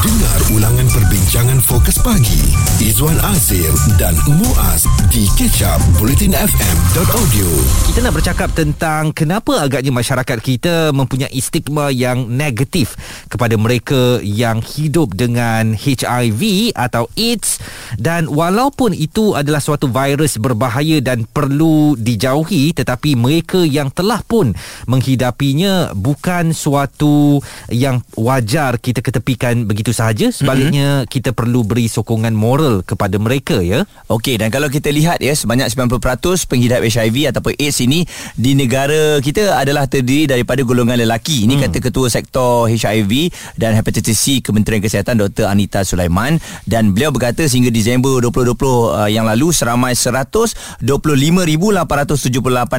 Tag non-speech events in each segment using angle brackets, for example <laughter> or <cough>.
Dengar ulangan perbincangan fokus pagi. Izwan Azir dan Muaz di kecap bulletinfm.audio Kita nak bercakap tentang kenapa agaknya masyarakat kita mempunyai stigma yang negatif kepada mereka yang hidup dengan HIV atau AIDS. Dan walaupun itu adalah suatu virus berbahaya dan perlu dijauhi tetapi mereka yang telah pun menghidapinya bukan suatu yang wajar kita ketepikan begitu itu sahaja. Sebaliknya mm-hmm. kita perlu beri sokongan moral kepada mereka ya. Okey dan kalau kita lihat ya sebanyak 90% penghidap HIV ataupun AIDS ini di negara kita adalah terdiri daripada golongan lelaki. Ini mm. kata ketua sektor HIV dan hepatitis C Kementerian Kesihatan Dr Anita Sulaiman. Dan beliau berkata sehingga Disember 2020 uh, yang lalu seramai 125,878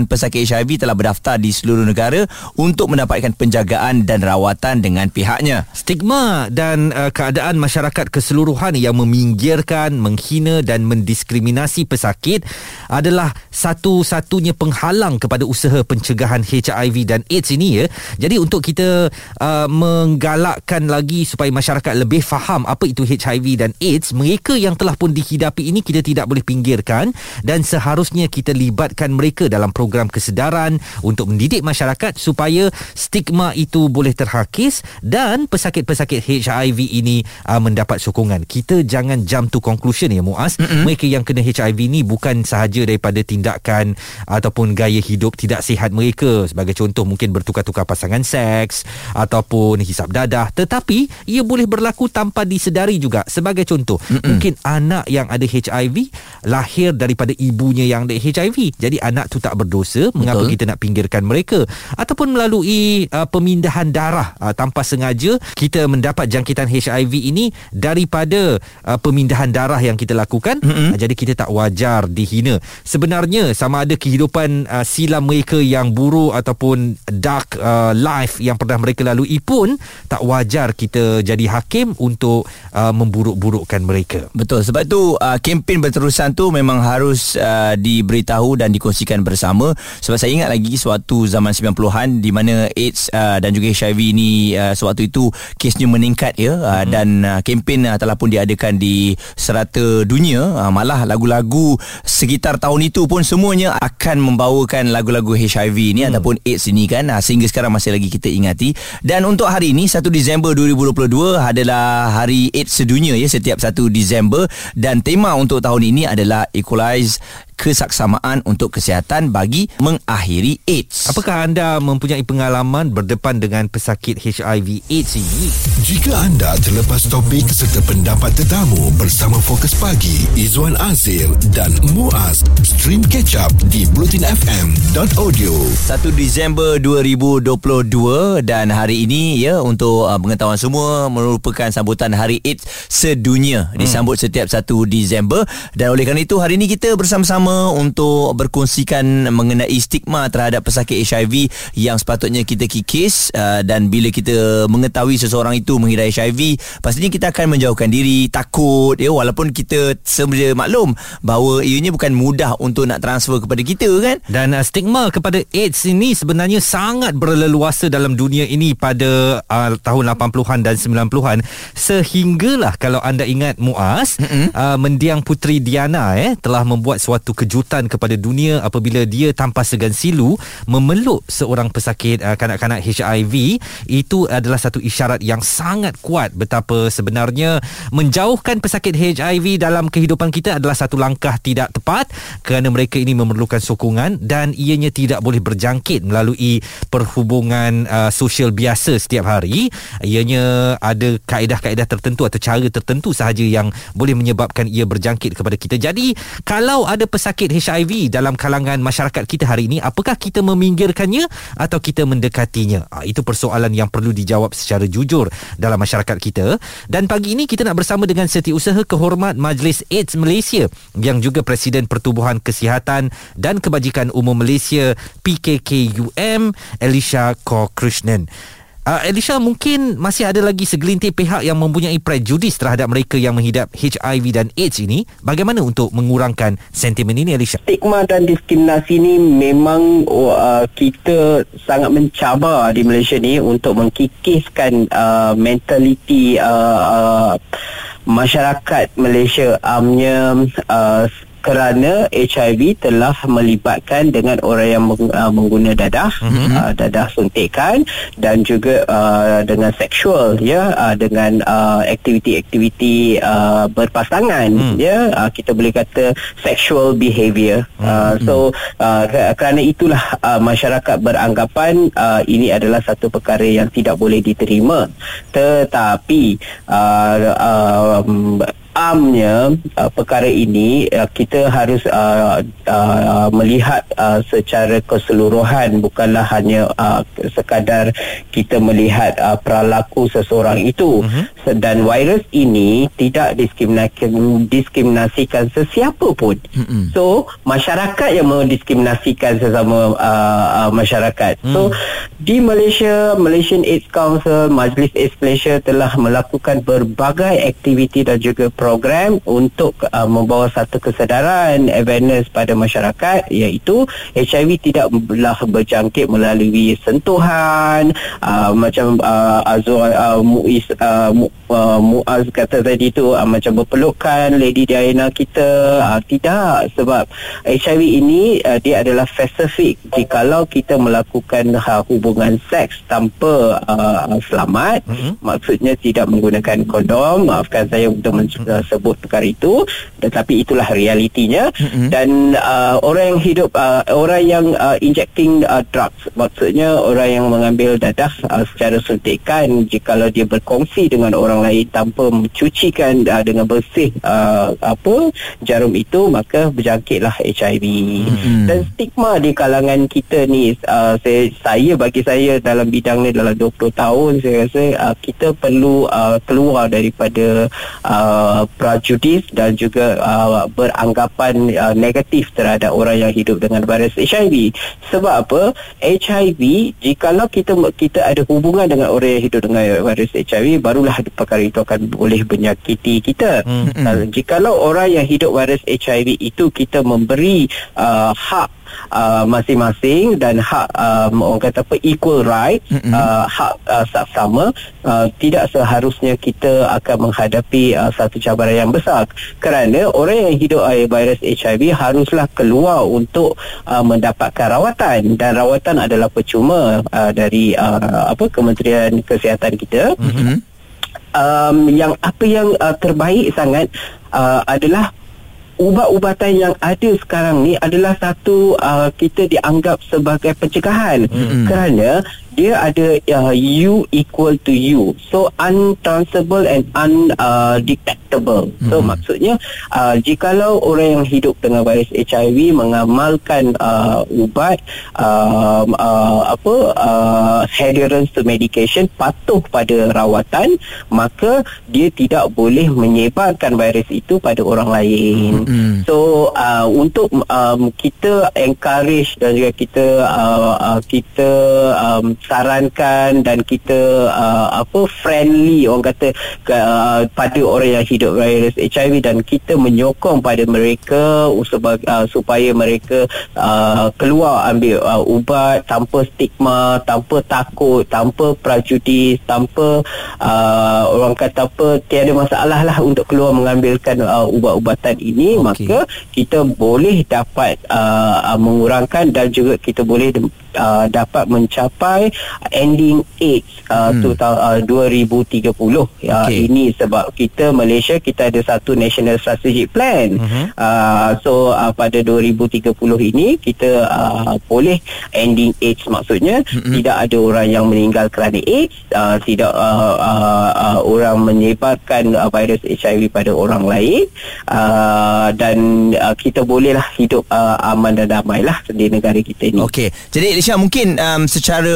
pesakit HIV telah berdaftar di seluruh negara untuk mendapatkan penjagaan dan rawatan dengan pihaknya. Stigma dan uh, uh, keadaan masyarakat keseluruhan yang meminggirkan, menghina dan mendiskriminasi pesakit adalah satu-satunya penghalang kepada usaha pencegahan HIV dan AIDS ini ya. Jadi untuk kita uh, menggalakkan lagi supaya masyarakat lebih faham apa itu HIV dan AIDS, mereka yang telah pun dihidapi ini kita tidak boleh pinggirkan dan seharusnya kita libatkan mereka dalam program kesedaran untuk mendidik masyarakat supaya stigma itu boleh terhakis dan pesakit-pesakit HIV ini uh, mendapat sokongan. Kita jangan jump to conclusion ya Muaz. Mm-hmm. Mereka yang kena HIV ni bukan sahaja daripada tindakan ataupun gaya hidup tidak sihat mereka. Sebagai contoh mungkin bertukar-tukar pasangan seks ataupun hisap dadah. Tetapi ia boleh berlaku tanpa disedari juga. Sebagai contoh, Mm-mm. mungkin anak yang ada HIV lahir daripada ibunya yang ada HIV. Jadi anak tu tak berdosa. Betul. Mengapa kita nak pinggirkan mereka? Ataupun melalui uh, pemindahan darah uh, tanpa sengaja kita mendapat jangkitan HIV HIV ini daripada uh, pemindahan darah yang kita lakukan. Mm-hmm. uh, jadi kita tak wajar dihina. Sebenarnya sama ada kehidupan uh, silam mereka yang buruk ataupun dark uh, life yang pernah mereka lalui pun tak wajar kita jadi hakim untuk uh, memburuk-burukkan mereka. Betul. Sebab tu uh, kempen berterusan tu memang harus uh, diberitahu dan dikongsikan bersama. Sebab saya ingat lagi suatu zaman 90-an di mana AIDS uh, dan juga HIV ini uh, sewaktu itu kesnya meningkat ya. uh, hmm. dan uh, kempen uh, telah pun diadakan di serata dunia uh, malah lagu-lagu sekitar tahun itu pun semuanya akan membawakan lagu-lagu HIV ni hmm. ataupun AIDS ini kan uh, sehingga sekarang masih lagi kita ingati dan untuk hari ini 1 Disember 2022 adalah hari AIDS sedunia ya setiap 1 Disember dan tema untuk tahun ini adalah equalize kesaksamaan untuk kesihatan bagi mengakhiri AIDS. Apakah anda mempunyai pengalaman berdepan dengan pesakit HIV AIDS ini? Jika anda terlepas topik serta pendapat tetamu bersama Fokus Pagi, Izwan Azir dan Muaz, stream catch up di blutinfm.audio. 1 Disember 2022 dan hari ini ya untuk uh, pengetahuan semua merupakan sambutan Hari AIDS sedunia hmm. disambut setiap 1 Disember dan oleh kerana itu hari ini kita bersama-sama bersama untuk berkongsikan mengenai stigma terhadap pesakit HIV yang sepatutnya kita kikis uh, dan bila kita mengetahui seseorang itu mengidap HIV pastinya kita akan menjauhkan diri takut ya walaupun kita sebenarnya maklum bahawa ianya bukan mudah untuk nak transfer kepada kita kan dan uh, stigma kepada AIDS ini sebenarnya sangat berleluasa dalam dunia ini pada uh, tahun 80-an dan 90-an sehinggalah kalau anda ingat Muaz mm-hmm. uh, mendiang putri Diana eh telah membuat suatu kejutan kepada dunia apabila dia tanpa segan silu memeluk seorang pesakit uh, kanak-kanak HIV itu adalah satu isyarat yang sangat kuat betapa sebenarnya menjauhkan pesakit HIV dalam kehidupan kita adalah satu langkah tidak tepat kerana mereka ini memerlukan sokongan dan ianya tidak boleh berjangkit melalui perhubungan uh, sosial biasa setiap hari. Ianya ada kaedah-kaedah tertentu atau cara tertentu sahaja yang boleh menyebabkan ia berjangkit kepada kita. Jadi kalau ada pesakit pesakit HIV dalam kalangan masyarakat kita hari ini apakah kita meminggirkannya atau kita mendekatinya? Ha, itu persoalan yang perlu dijawab secara jujur dalam masyarakat kita. Dan pagi ini kita nak bersama dengan setiausaha kehormat Majlis AIDS Malaysia yang juga Presiden Pertubuhan Kesihatan dan Kebajikan Umum Malaysia PKKUM Elisha Kor Krishnan Uh, Elisha mungkin masih ada lagi segelintir pihak yang mempunyai prejudis terhadap mereka yang menghidap HIV dan AIDS ini. Bagaimana untuk mengurangkan sentimen ini Elisha? Stigma dan diskriminasi ini memang uh, kita sangat mencabar di Malaysia ni untuk mengkikiskan uh, mentaliti uh, uh, masyarakat Malaysia amnya uh, kerana HIV telah melibatkan dengan orang yang meng, uh, mengguna dadah mm-hmm. uh, dadah suntikan dan juga uh, dengan seksual ya uh, dengan uh, aktiviti-aktiviti uh, berpasangan mm. ya uh, kita boleh kata sexual behavior mm-hmm. uh, so uh, kerana itulah uh, masyarakat beranggapan uh, ini adalah satu perkara yang tidak boleh diterima tetapi uh, uh, amnya uh, perkara ini uh, kita harus uh, uh, melihat uh, secara keseluruhan bukanlah hanya uh, sekadar kita melihat uh, perlaku seseorang itu uh-huh. dan virus ini tidak diskriminasikan diskriminasikan sesiapa pun uh-huh. so masyarakat yang mendiskriminasikan sesama uh, uh, masyarakat uh-huh. so di Malaysia Malaysian AIDS Council Majlis AIDS Malaysia telah melakukan berbagai aktiviti dan juga program untuk uh, membawa satu kesedaran awareness pada masyarakat iaitu HIV tidaklah berjangkit melalui sentuhan uh, macam uh, Azul uh, Muiz uh, Mu, uh, Muaz kata tadi tu uh, macam berpelukan Lady Diana kita. Uh, tidak sebab HIV ini uh, dia adalah spesifik jikalau kita melakukan uh, hubungan seks tanpa uh, selamat. Mm-hmm. maksudnya tidak menggunakan kondom. Maafkan saya untuk men- uh, sebut perkara itu tetapi itulah realitinya mm-hmm. dan uh, orang yang hidup uh, orang yang uh, injecting uh, drugs maksudnya orang yang mengambil dadah uh, secara suntikan jikalau dia berkongsi dengan orang lain tanpa mencucikan uh, dengan bersih uh, apa jarum itu maka berjangkitlah HIV mm-hmm. dan stigma di kalangan kita ni uh, saya, saya bagi saya dalam bidang ni dalam 20 tahun saya rasa uh, kita perlu uh, keluar daripada uh, prejudis dan juga uh, beranggapan uh, negatif terhadap orang yang hidup dengan virus HIV. Sebab apa? HIV jikalau kita kita ada hubungan dengan orang yang hidup dengan virus HIV barulah perkara itu akan boleh menyakiti kita. Hmm. Uh, jikalau orang yang hidup virus HIV itu kita memberi uh, hak uh, masing-masing dan hak um, orang kata apa equal right mm-hmm. uh, hak uh, sama uh, tidak seharusnya kita akan menghadapi uh, satu cabaran yang besar kerana orang yang hidup oleh virus HIV haruslah keluar untuk uh, mendapatkan rawatan dan rawatan adalah percuma uh, dari uh, apa Kementerian Kesihatan kita mm-hmm. um, yang apa yang uh, terbaik sangat uh, adalah ubat-ubatan yang ada sekarang ni adalah satu uh, kita dianggap sebagai pencegahan mm-hmm. kerana dia ada uh, U equal to U so untransferable and undetectable uh, so mm-hmm. maksudnya uh, jikalau orang yang hidup dengan virus HIV mengamalkan uh, ubat uh, uh, apa uh, adherence to medication patuh pada rawatan maka dia tidak boleh menyebarkan virus itu pada orang lain mm-hmm. so uh, untuk um, kita encourage dan juga kita uh, uh, kita um, sarankan dan kita uh, apa friendly orang kata uh, pada orang yang hidup virus HIV dan kita menyokong pada mereka sebagai, uh, supaya mereka uh, keluar ambil uh, ubat tanpa stigma tanpa takut tanpa prejudis tanpa uh, orang kata apa tiada masalah lah untuk keluar mengambilkan uh, ubat-ubatan ini okay. maka kita boleh dapat uh, mengurangkan dan juga kita boleh uh, dapat mencapai ending age uh, hmm. total uh, 2030 okay. uh, ini sebab kita Malaysia kita ada satu national strategic plan uh-huh. uh, so uh, pada 2030 ini kita uh, boleh ending age maksudnya uh-huh. tidak ada orang yang meninggal kerana AIDS uh, tidak uh, uh, uh, orang menyebarkan uh, virus HIV pada orang lain uh, dan uh, kita bolehlah hidup uh, aman dan damai lah di negara kita ini. Okey. Jadi Elisha mungkin um, secara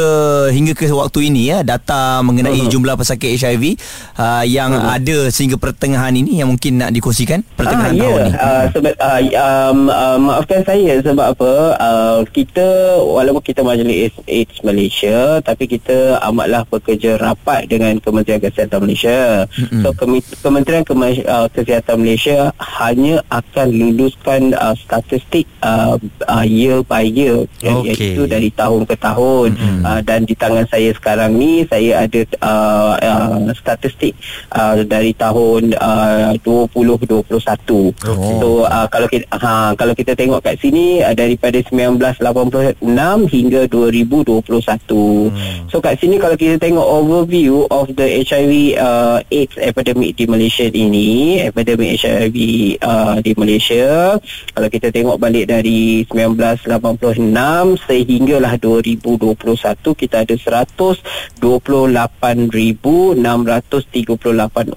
hingga ke waktu ini ya data mengenai uh-huh. jumlah pesakit HIV uh, yang uh-huh. ada sehingga pertengahan ini yang mungkin nak dikongsikan pertengahan ah, tahun yeah. ni. Uh, sebab uh, um, uh, maafkan saya sebab apa uh, kita walaupun kita majlis AIDS Malaysia tapi kita amatlah bekerja rapat dengan Kementerian Kesihatan Malaysia. Mm-hmm. So Kementerian uh, Kesihatan Malaysia hanya akan luluskan uh, statistik uh, uh, year by year okay. iaitu dari tahun ke tahun mm-hmm. uh, dan di tangan saya sekarang ni saya ada uh, uh, statistik uh, dari tahun uh, 2021. Okay. So uh, kalau kita ha, kalau kita tengok kat sini uh, daripada 1986 hingga 2021. Mm. So kat sini kalau kita tengok overview of the HIV uh, AIDS epidemic di Malaysia ini, epidemic HIV uh, di Malaysia, kalau kita tengok balik dari 1986 sehinggalah 2021 kita ada 128,638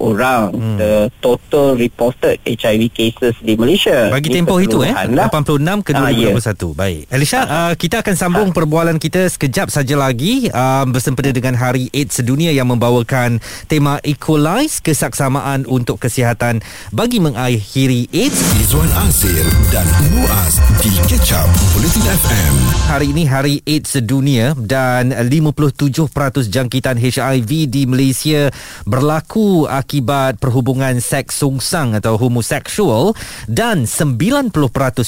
orang hmm. the total reported HIV cases di Malaysia. Bagi tempoh itu eh lah. 86 ke 2021. Ah, yeah. Baik. Elisha, uh, kita akan sambung ha. perbualan kita sekejap saja lagi uh, bersempena dengan Hari AIDS Sedunia yang membawakan tema Equalize kesaksamaan untuk kesihatan bagi mengakhiri AIDS. Izwan Azir dan Muaz di Catch Up Bulletin FM. Hari ini Hari AIDS Sedunia dan 57% jangkitan HIV di Malaysia berlaku akibat perhubungan seks sungsang atau homoseksual dan 90%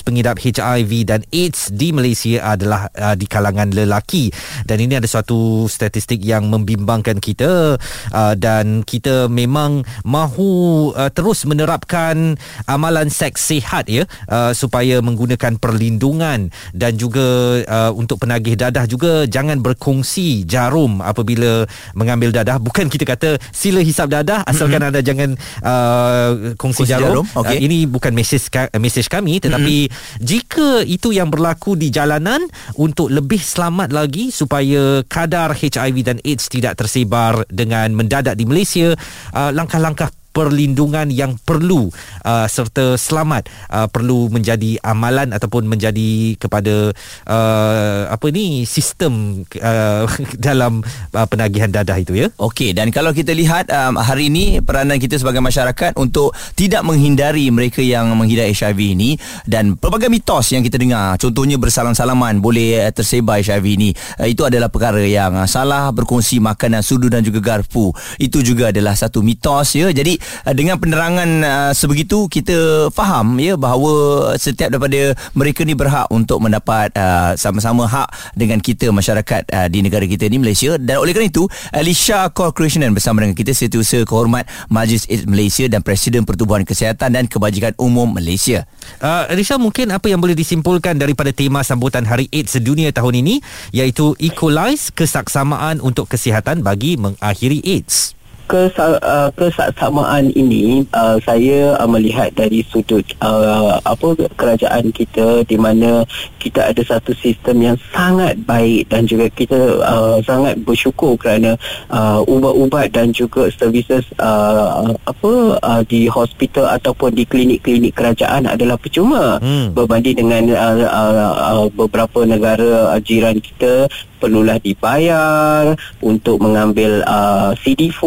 pengidap HIV dan AIDS di Malaysia adalah uh, di kalangan lelaki. Dan ini ada suatu statistik yang membimbangkan kita uh, dan kita memang mahu uh, terus menerapkan amalan seks sihat ya uh, supaya menggunakan perlindungan dan juga uh, untuk penagih dadah juga jangan berkongsi jarum apabila mengambil dadah bukan kita kata sila hisap dadah asalkan mm-hmm. anda jangan uh, kongsi, kongsi jarum, jarum. Okay. Uh, ini bukan mesej mesej kami tetapi mm-hmm. jika itu yang berlaku di jalanan untuk lebih selamat lagi supaya kadar HIV dan AIDS tidak tersebar dengan mendadak di Malaysia uh, langkah-langkah perlindungan yang perlu uh, serta selamat uh, perlu menjadi amalan ataupun menjadi kepada uh, apa ni sistem uh, <laughs> dalam uh, penagihan dadah itu ya. Okey dan kalau kita lihat um, hari ini peranan kita sebagai masyarakat untuk tidak menghindari mereka yang menghidap HIV ini dan pelbagai mitos yang kita dengar contohnya bersalam-salaman boleh uh, tersebar HIV ini uh, itu adalah perkara yang uh, salah berkongsi makanan sudu dan juga garpu itu juga adalah satu mitos ya. Jadi uh, dengan penerangan uh, sebegitu kita faham ya bahawa setiap daripada mereka ni berhak untuk mendapat uh, sama-sama hak dengan kita masyarakat uh, di negara kita ni Malaysia dan oleh kerana itu Alicia Corporation bersama dengan kita Setiausaha Kehormat Majlis AIDS Malaysia dan Presiden Pertubuhan Kesihatan dan Kebajikan Umum Malaysia. Uh, Alicia mungkin apa yang boleh disimpulkan daripada tema sambutan Hari AIDS Sedunia tahun ini iaitu Equalize Kesaksamaan untuk Kesihatan bagi mengakhiri AIDS uh, kesaksamaan ini uh, saya uh, melihat dari sudut uh, apa kerajaan kita di mana kita ada satu sistem yang sangat baik dan juga kita uh, sangat bersyukur kerana uh, ubat-ubat dan juga services uh, apa uh, di hospital ataupun di klinik-klinik kerajaan adalah percuma hmm. berbanding dengan uh, uh, uh, beberapa negara uh, jiran kita perlulah dibayar untuk mengambil uh, CD4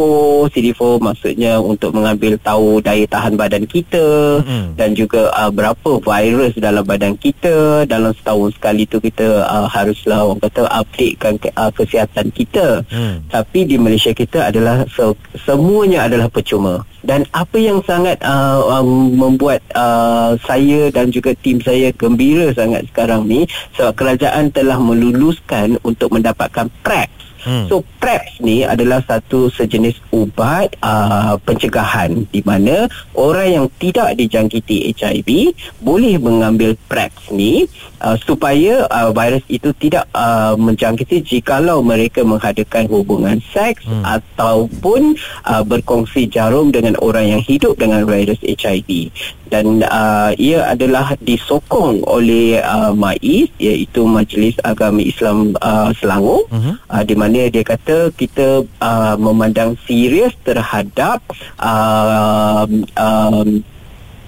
CD4 maksudnya untuk mengambil tahu daya tahan badan kita hmm. dan juga uh, berapa virus dalam badan kita dalam setahun sekali tu kita uh, haruslah orang kata updatekan ke, uh, kesihatan kita hmm. tapi di Malaysia kita adalah se- semuanya adalah percuma dan apa yang sangat uh, um, membuat uh, saya dan juga tim saya gembira sangat sekarang ni sebab kerajaan telah meluluskan untuk mendapatkan PrEP Hmm. So PrEP ni adalah satu sejenis ubat uh, pencegahan di mana orang yang tidak dijangkiti HIV boleh mengambil PrEP ni uh, supaya uh, virus itu tidak uh, menjangkiti jikalau mereka mengadakan hubungan seks hmm. ataupun uh, berkongsi jarum dengan orang yang hidup dengan virus HIV dan uh, ia adalah disokong oleh uh, MAIS iaitu Majlis Agama Islam uh, Selangor uh-huh. uh, di mana dia kata kita uh, memandang serius terhadap uh, um,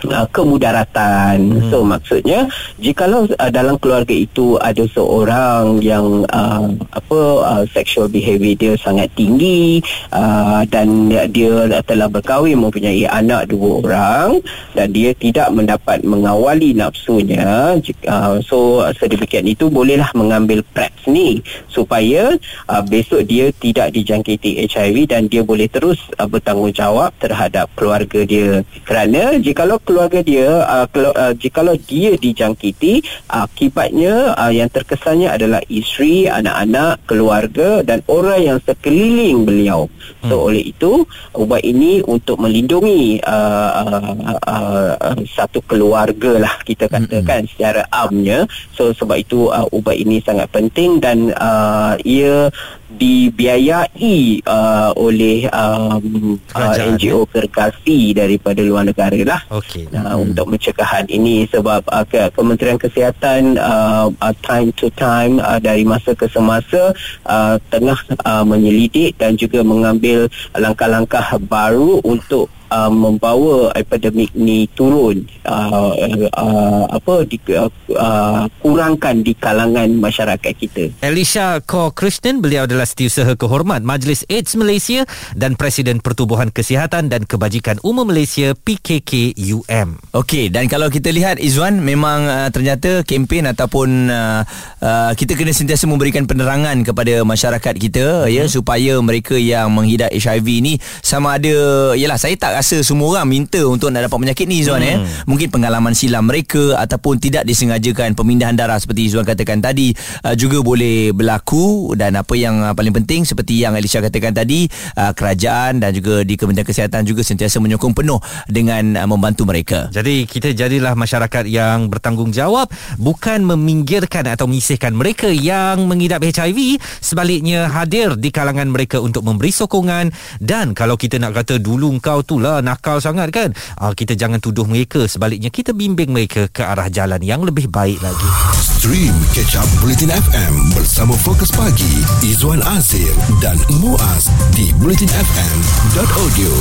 uh, kemudaratan. Hmm. So maksudnya jikalau uh, dalam keluarga itu ada seorang yang uh, apa uh, sexual behavior dia sangat tinggi uh, dan dia telah berkahwin mempunyai anak dua orang dan dia tidak mendapat mengawali nafsunya uh, so sedemikian itu bolehlah mengambil PrEP ni supaya uh, besok dia tidak dijangkiti HIV dan dia boleh terus uh, bertanggungjawab terhadap keluarga dia kerana jikalau keluarga dia uh, kelu- uh, jikalau dia dijangkiti akibatnya uh, yang terkesannya adalah isteri, anak-anak, keluarga dan orang yang sekeliling beliau. So hmm. oleh itu ubat ini untuk melindungi uh, uh, uh, uh, satu keluarga lah kita katakan hmm. secara amnya. So sebab itu uh, ubat ini sangat penting dan uh, ia dibiayai uh, oleh um, uh, NGO gergasi daripada luar negara lah okay. uh, hmm. untuk pencegahan ini sebab uh, ke- Kementerian Kesihatan uh, uh, time to time uh, dari masa ke semasa uh, tengah uh, menyelidik dan juga mengambil langkah-langkah baru untuk uh, membawa epidemik ni turun uh, uh, apa di, uh, uh, kurangkan di kalangan masyarakat kita. Elisha Ko Krishnan beliau adalah setiausaha kehormat Majlis AIDS Malaysia dan Presiden Pertubuhan Kesihatan dan Kebajikan Umum Malaysia PKKUM. Okey dan kalau kita lihat Izwan memang uh, ternyata kempen ataupun uh, uh, kita kena sentiasa memberikan penerangan kepada masyarakat kita uh-huh. ya supaya mereka yang menghidap HIV ni sama ada yalah saya tak rasa semua orang minta untuk nak dapat penyakit ni Zuan hmm. eh. Mungkin pengalaman silam mereka ataupun tidak disengajakan pemindahan darah seperti Zuan katakan tadi uh, juga boleh berlaku dan apa yang uh, paling penting seperti yang Alicia katakan tadi uh, kerajaan dan juga di Kementerian Kesihatan juga sentiasa menyokong penuh dengan uh, membantu mereka. Jadi kita jadilah masyarakat yang bertanggungjawab bukan meminggirkan atau menyisihkan mereka yang mengidap HIV sebaliknya hadir di kalangan mereka untuk memberi sokongan dan kalau kita nak kata dulu kau tu lah nakal sangat kan? Uh, kita jangan tuduh mereka. Sebaliknya kita bimbing mereka ke arah jalan yang lebih baik lagi. Stream catch up bulletin FM bersama fokus pagi Izwan Azir dan Muaz di bulletinfm.audio